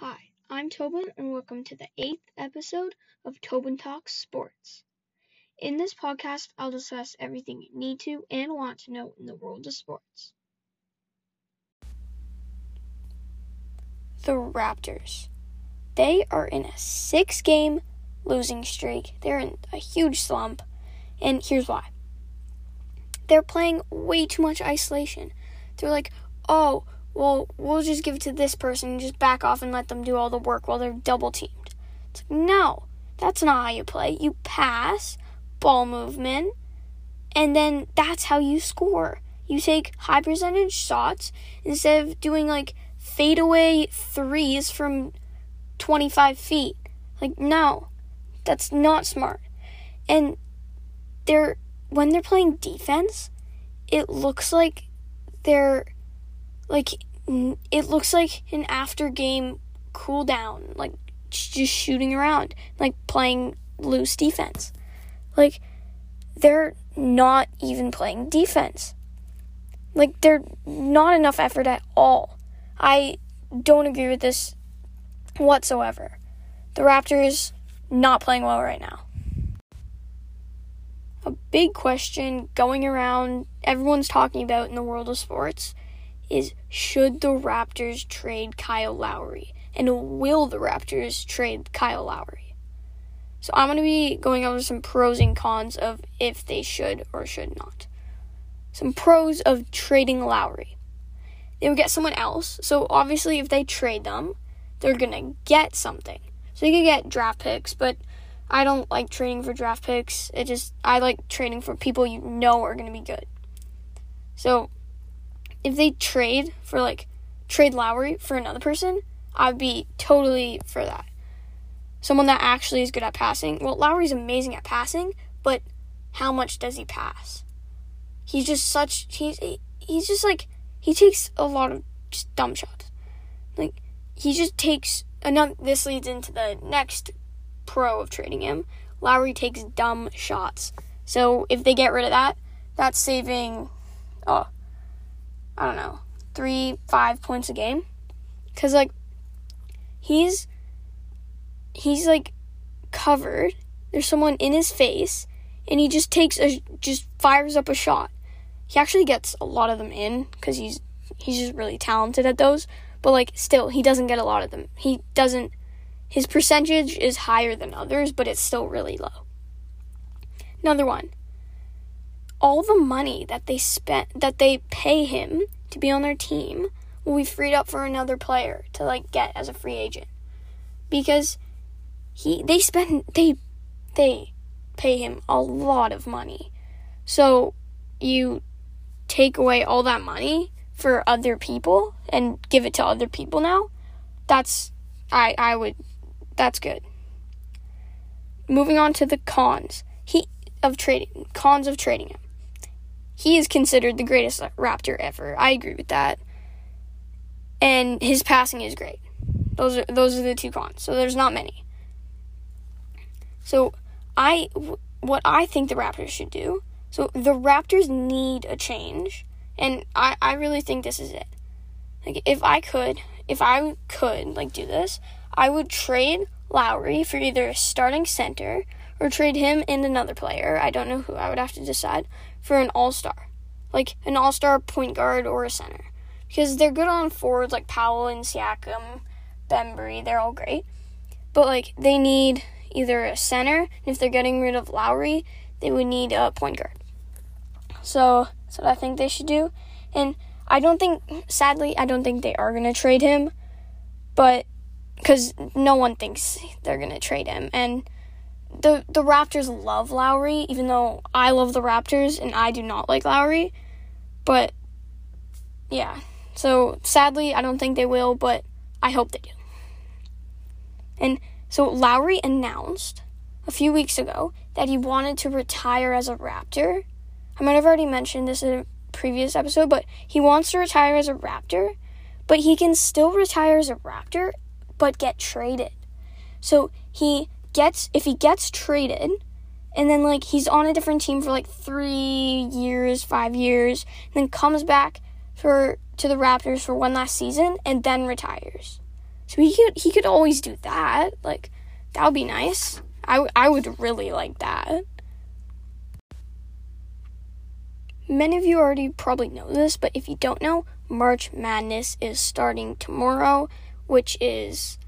Hi, I'm Tobin, and welcome to the eighth episode of Tobin Talks Sports. In this podcast, I'll discuss everything you need to and want to know in the world of sports. The Raptors. They are in a six game losing streak. They're in a huge slump, and here's why. They're playing way too much isolation. They're like, oh, well, we'll just give it to this person and just back off and let them do all the work while they're double teamed. It's like, no, that's not how you play. You pass, ball movement, and then that's how you score. You take high percentage shots instead of doing like fadeaway threes from 25 feet. Like, no, that's not smart. And they're, when they're playing defense, it looks like they're like it looks like an after game cool down, like just shooting around, like playing loose defense. Like they're not even playing defense. Like they're not enough effort at all. I don't agree with this whatsoever. The Raptors not playing well right now. A big question going around everyone's talking about in the world of sports is should the Raptors trade Kyle Lowry? And will the Raptors trade Kyle Lowry? So I'm going to be going over some pros and cons of if they should or should not. Some pros of trading Lowry. They would get someone else. So obviously if they trade them, they're going to get something. So they could get draft picks, but I don't like trading for draft picks. It just I like trading for people you know are going to be good. So if they trade for like trade Lowry for another person, I'd be totally for that. Someone that actually is good at passing. Well, Lowry's amazing at passing, but how much does he pass? He's just such he's he's just like he takes a lot of just dumb shots. Like he just takes another this leads into the next pro of trading him. Lowry takes dumb shots. So if they get rid of that, that's saving oh I don't know, three, five points a game. Cause like he's he's like covered. There's someone in his face, and he just takes a just fires up a shot. He actually gets a lot of them in because he's he's just really talented at those. But like still, he doesn't get a lot of them. He doesn't. His percentage is higher than others, but it's still really low. Another one all the money that they spent that they pay him to be on their team will be freed up for another player to like get as a free agent. Because he they spend they they pay him a lot of money. So you take away all that money for other people and give it to other people now that's i i would that's good. Moving on to the cons. He of trading cons of trading him he is considered the greatest Raptor ever. I agree with that. And his passing is great. Those are those are the two cons. So there's not many. So I what I think the Raptors should do. So the Raptors need a change, and I I really think this is it. Like if I could, if I could like do this, I would trade Lowry for either a starting center or trade him and another player. I don't know who. I would have to decide for an all star, like an all star point guard or a center, because they're good on forwards like Powell and Siakam, Bembry. They're all great, but like they need either a center, and if they're getting rid of Lowry, they would need a point guard. So that's what I think they should do, and I don't think, sadly, I don't think they are gonna trade him, but because no one thinks they're gonna trade him, and the the Raptors love Lowry, even though I love the Raptors and I do not like Lowry. But yeah. So sadly, I don't think they will, but I hope they do. And so Lowry announced a few weeks ago that he wanted to retire as a Raptor. I might have already mentioned this in a previous episode, but he wants to retire as a Raptor, but he can still retire as a Raptor but get traded. So he gets if he gets traded and then like he's on a different team for like 3 years, 5 years, and then comes back for to the Raptors for one last season and then retires. So he could he could always do that. Like that would be nice. I, w- I would really like that. Many of you already probably know this, but if you don't know, March Madness is starting tomorrow, which is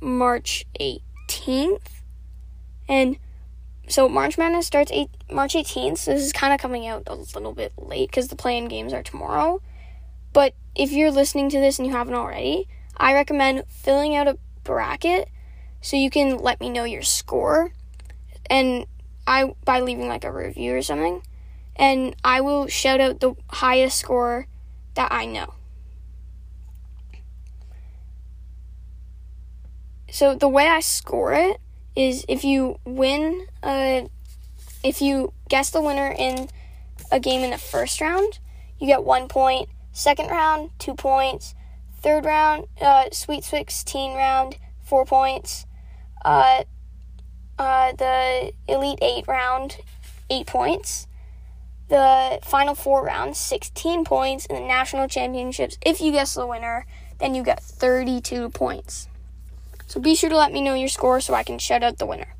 March 18th. And so March Madness starts eight, March 18th. So this is kind of coming out a little bit late because the play-in games are tomorrow. But if you're listening to this and you haven't already, I recommend filling out a bracket so you can let me know your score and I by leaving like a review or something and I will shout out the highest score that I know. So the way I score it is if you win a if you guess the winner in a game in the first round, you get 1 point. Second round, 2 points. Third round, uh, Sweet 16 round, 4 points. Uh, uh, the Elite 8 round, 8 points. The Final 4 round, 16 points. And the National Championships, if you guess the winner, then you get 32 points. So be sure to let me know your score so I can shout out the winner.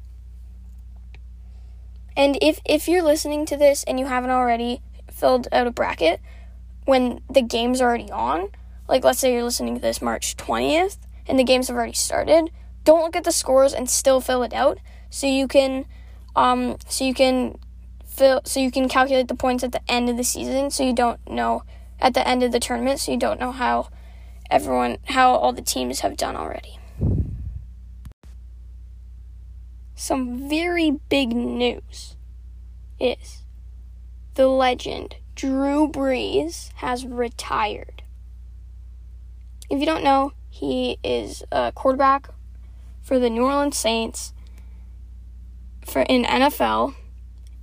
And if, if you're listening to this and you haven't already filled out a bracket when the game's already on, like let's say you're listening to this March 20th and the games have already started, don't look at the scores and still fill it out so you can um so you can fill so you can calculate the points at the end of the season so you don't know at the end of the tournament so you don't know how everyone how all the teams have done already. Some very big news is the legend Drew Brees has retired. If you don't know, he is a quarterback for the New Orleans Saints for in NFL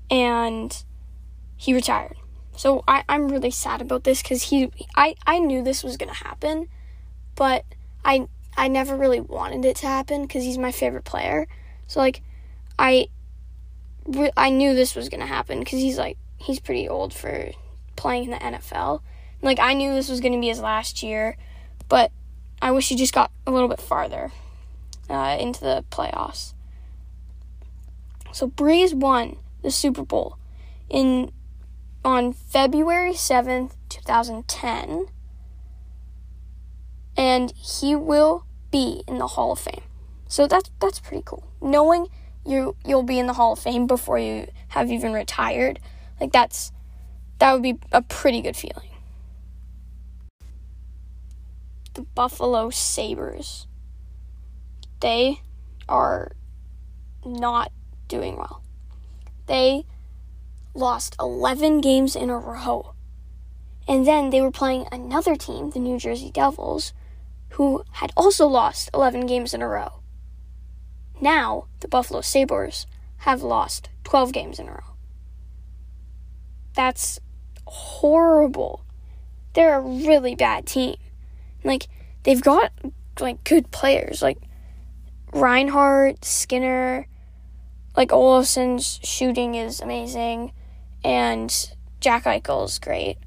and he retired. So I, I'm really sad about this because he I, I knew this was gonna happen, but I I never really wanted it to happen because he's my favorite player. So like I I knew this was gonna happen because he's like he's pretty old for playing in the NFL. Like I knew this was gonna be his last year, but I wish he just got a little bit farther uh, into the playoffs. So Brees won the Super Bowl in on February 7th, 2010. And he will be in the Hall of Fame. So that's that's pretty cool. Knowing you you'll be in the Hall of Fame before you have even retired, like that's that would be a pretty good feeling. The Buffalo Sabres. They are not doing well. They lost 11 games in a row. And then they were playing another team, the New Jersey Devils, who had also lost 11 games in a row. Now, the Buffalo Sabres have lost 12 games in a row. That's horrible. They're a really bad team. Like, they've got, like, good players. Like, Reinhart, Skinner, like Olofsson's shooting is amazing and Jack Eichel's great.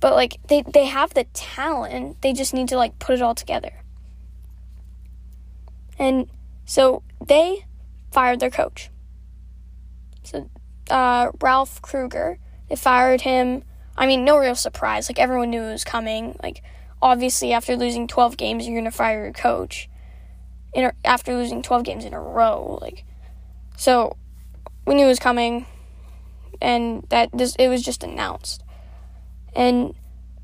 But like they they have the talent, they just need to like put it all together. And so they fired their coach. So uh, Ralph Krueger, they fired him. I mean, no real surprise. Like everyone knew it was coming. Like obviously, after losing 12 games, you're gonna fire your coach. In, after losing 12 games in a row, like so we knew it was coming and that this it was just announced. And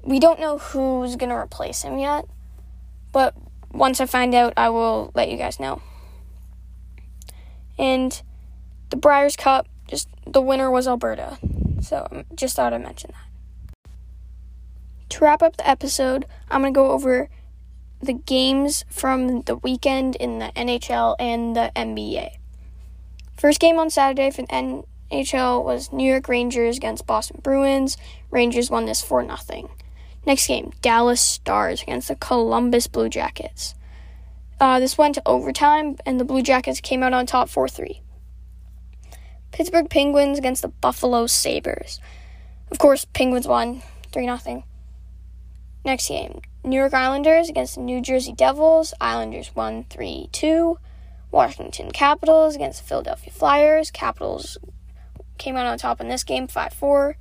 we don't know who's to replace him yet, but once I find out, I will let you guys know. And the Briers Cup, just the winner was Alberta. So um, just thought I'd mention that. To wrap up the episode, I'm going to go over the games from the weekend in the NHL and the NBA. First game on Saturday for the NHL was New York Rangers against Boston Bruins. Rangers won this 4 0. Next game, Dallas Stars against the Columbus Blue Jackets. Uh, this went to overtime, and the Blue Jackets came out on top 4 3. Pittsburgh Penguins against the Buffalo Sabres. Of course, Penguins won 3 0. Next game, New York Islanders against the New Jersey Devils. Islanders won 3 2. Washington Capitals against the Philadelphia Flyers. Capitals came out on top in this game 5 4.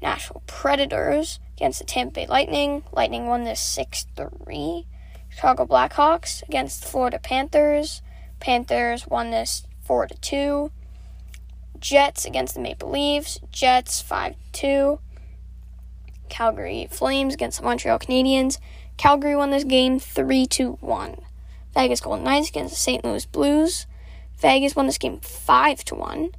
Nashville Predators against the Tampa Bay Lightning. Lightning won this 6 3. Chicago Blackhawks against the Florida Panthers. Panthers won this 4 to 2. Jets against the Maple Leafs. Jets 5 2. Calgary Flames against the Montreal Canadiens. Calgary won this game 3 1. Vegas Golden Knights against the St. Louis Blues. Vegas won this game 5 to 1.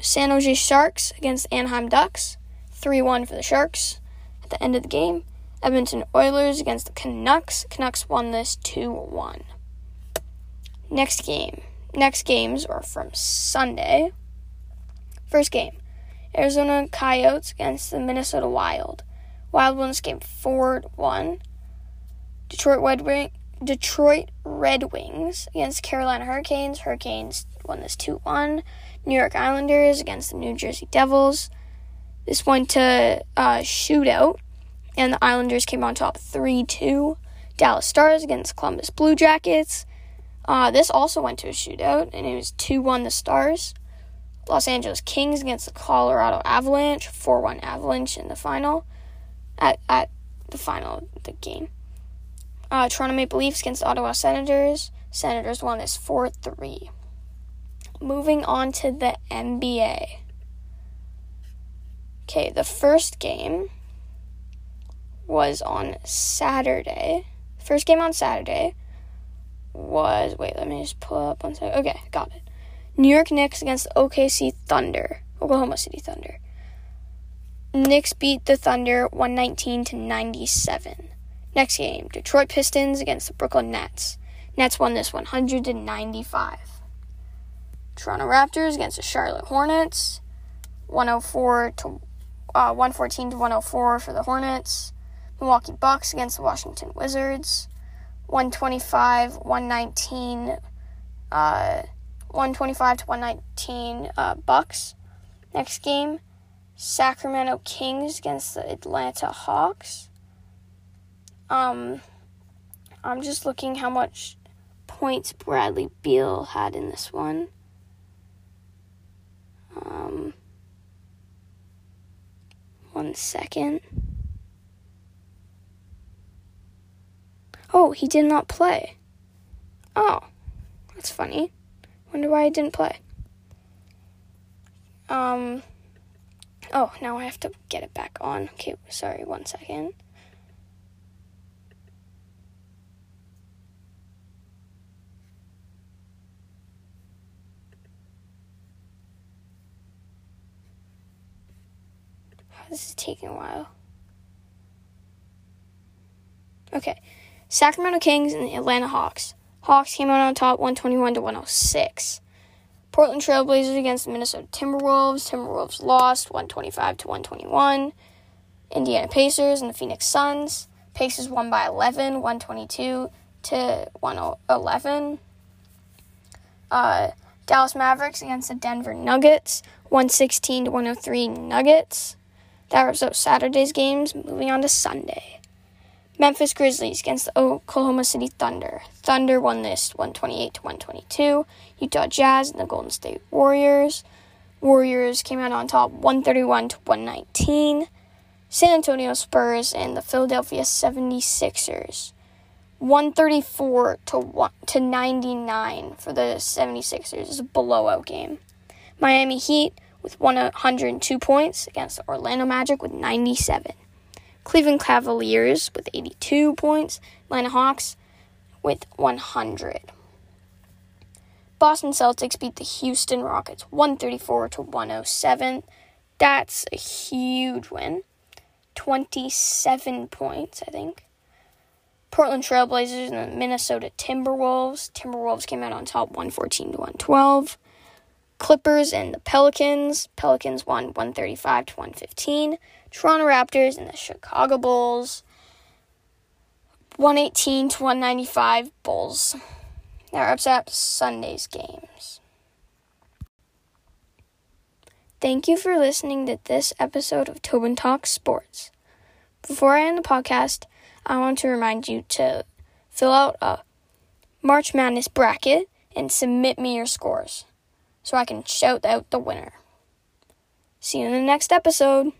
San Jose Sharks against Anaheim Ducks. 3 1 for the Sharks. At the end of the game, Edmonton Oilers against the Canucks. Canucks won this 2 1. Next game. Next games are from Sunday. First game Arizona Coyotes against the Minnesota Wild. Wild won this game 4 1. Detroit Red, Wing, Detroit Red Wings against Carolina Hurricanes. Hurricanes won this 2 1. New York Islanders against the New Jersey Devils. This went to uh, shootout, and the Islanders came on top 3 2. Dallas Stars against Columbus Blue Jackets. Uh, this also went to a shootout, and it was 2 1 the Stars. Los Angeles Kings against the Colorado Avalanche, 4 1 Avalanche in the final, at, at the final of the game. Uh, Toronto Maple Leafs against Ottawa Senators. Senators won this 4 3. Moving on to the NBA. Okay, the first game was on Saturday. First game on Saturday was wait, let me just pull up one second. Okay, got it. New York Knicks against OKC Thunder, Oklahoma City Thunder. Knicks beat the Thunder 119 to 97. Next game, Detroit Pistons against the Brooklyn Nets. Nets won this 195. Toronto Raptors against the Charlotte Hornets, 104 to uh, 114 to 104 for the Hornets. Milwaukee Bucks against the Washington Wizards, 125 119 uh, 125 to 119 uh, Bucks. Next game, Sacramento Kings against the Atlanta Hawks. Um, I'm just looking how much points Bradley Beal had in this one. Um, one second. Oh, he did not play. Oh, that's funny. Wonder why he didn't play. Um. Oh, now I have to get it back on. Okay, sorry, one second. This is taking a while. Okay. Sacramento Kings and the Atlanta Hawks. Hawks came out on top 121 to 106. Portland Trailblazers against the Minnesota Timberwolves. Timberwolves lost 125 to 121. Indiana Pacers and the Phoenix Suns. Pacers won by 11, 122 to 111. Uh, Dallas Mavericks against the Denver Nuggets, 116 to 103 Nuggets. That was Saturday's games. Moving on to Sunday. Memphis Grizzlies against the Oklahoma City Thunder. Thunder won this 128 to 122. Utah Jazz and the Golden State Warriors. Warriors came out on top 131 to 119. San Antonio Spurs and the Philadelphia 76ers. 134 to 1 to 99 for the 76ers. is a blowout game. Miami Heat with 102 points against the Orlando Magic with 97. Cleveland Cavaliers with 82 points, Atlanta Hawks with 100. Boston Celtics beat the Houston Rockets 134 to 107. That's a huge win. 27 points, I think. Portland Trailblazers and the Minnesota Timberwolves. Timberwolves came out on top 114 to 112. Clippers and the Pelicans. Pelicans won 135 to 115. Toronto Raptors and the Chicago Bulls. 118 to 195 Bulls. That wraps up Sunday's games. Thank you for listening to this episode of Tobin Talks Sports. Before I end the podcast, I want to remind you to fill out a March Madness bracket and submit me your scores so I can shout out the winner. See you in the next episode.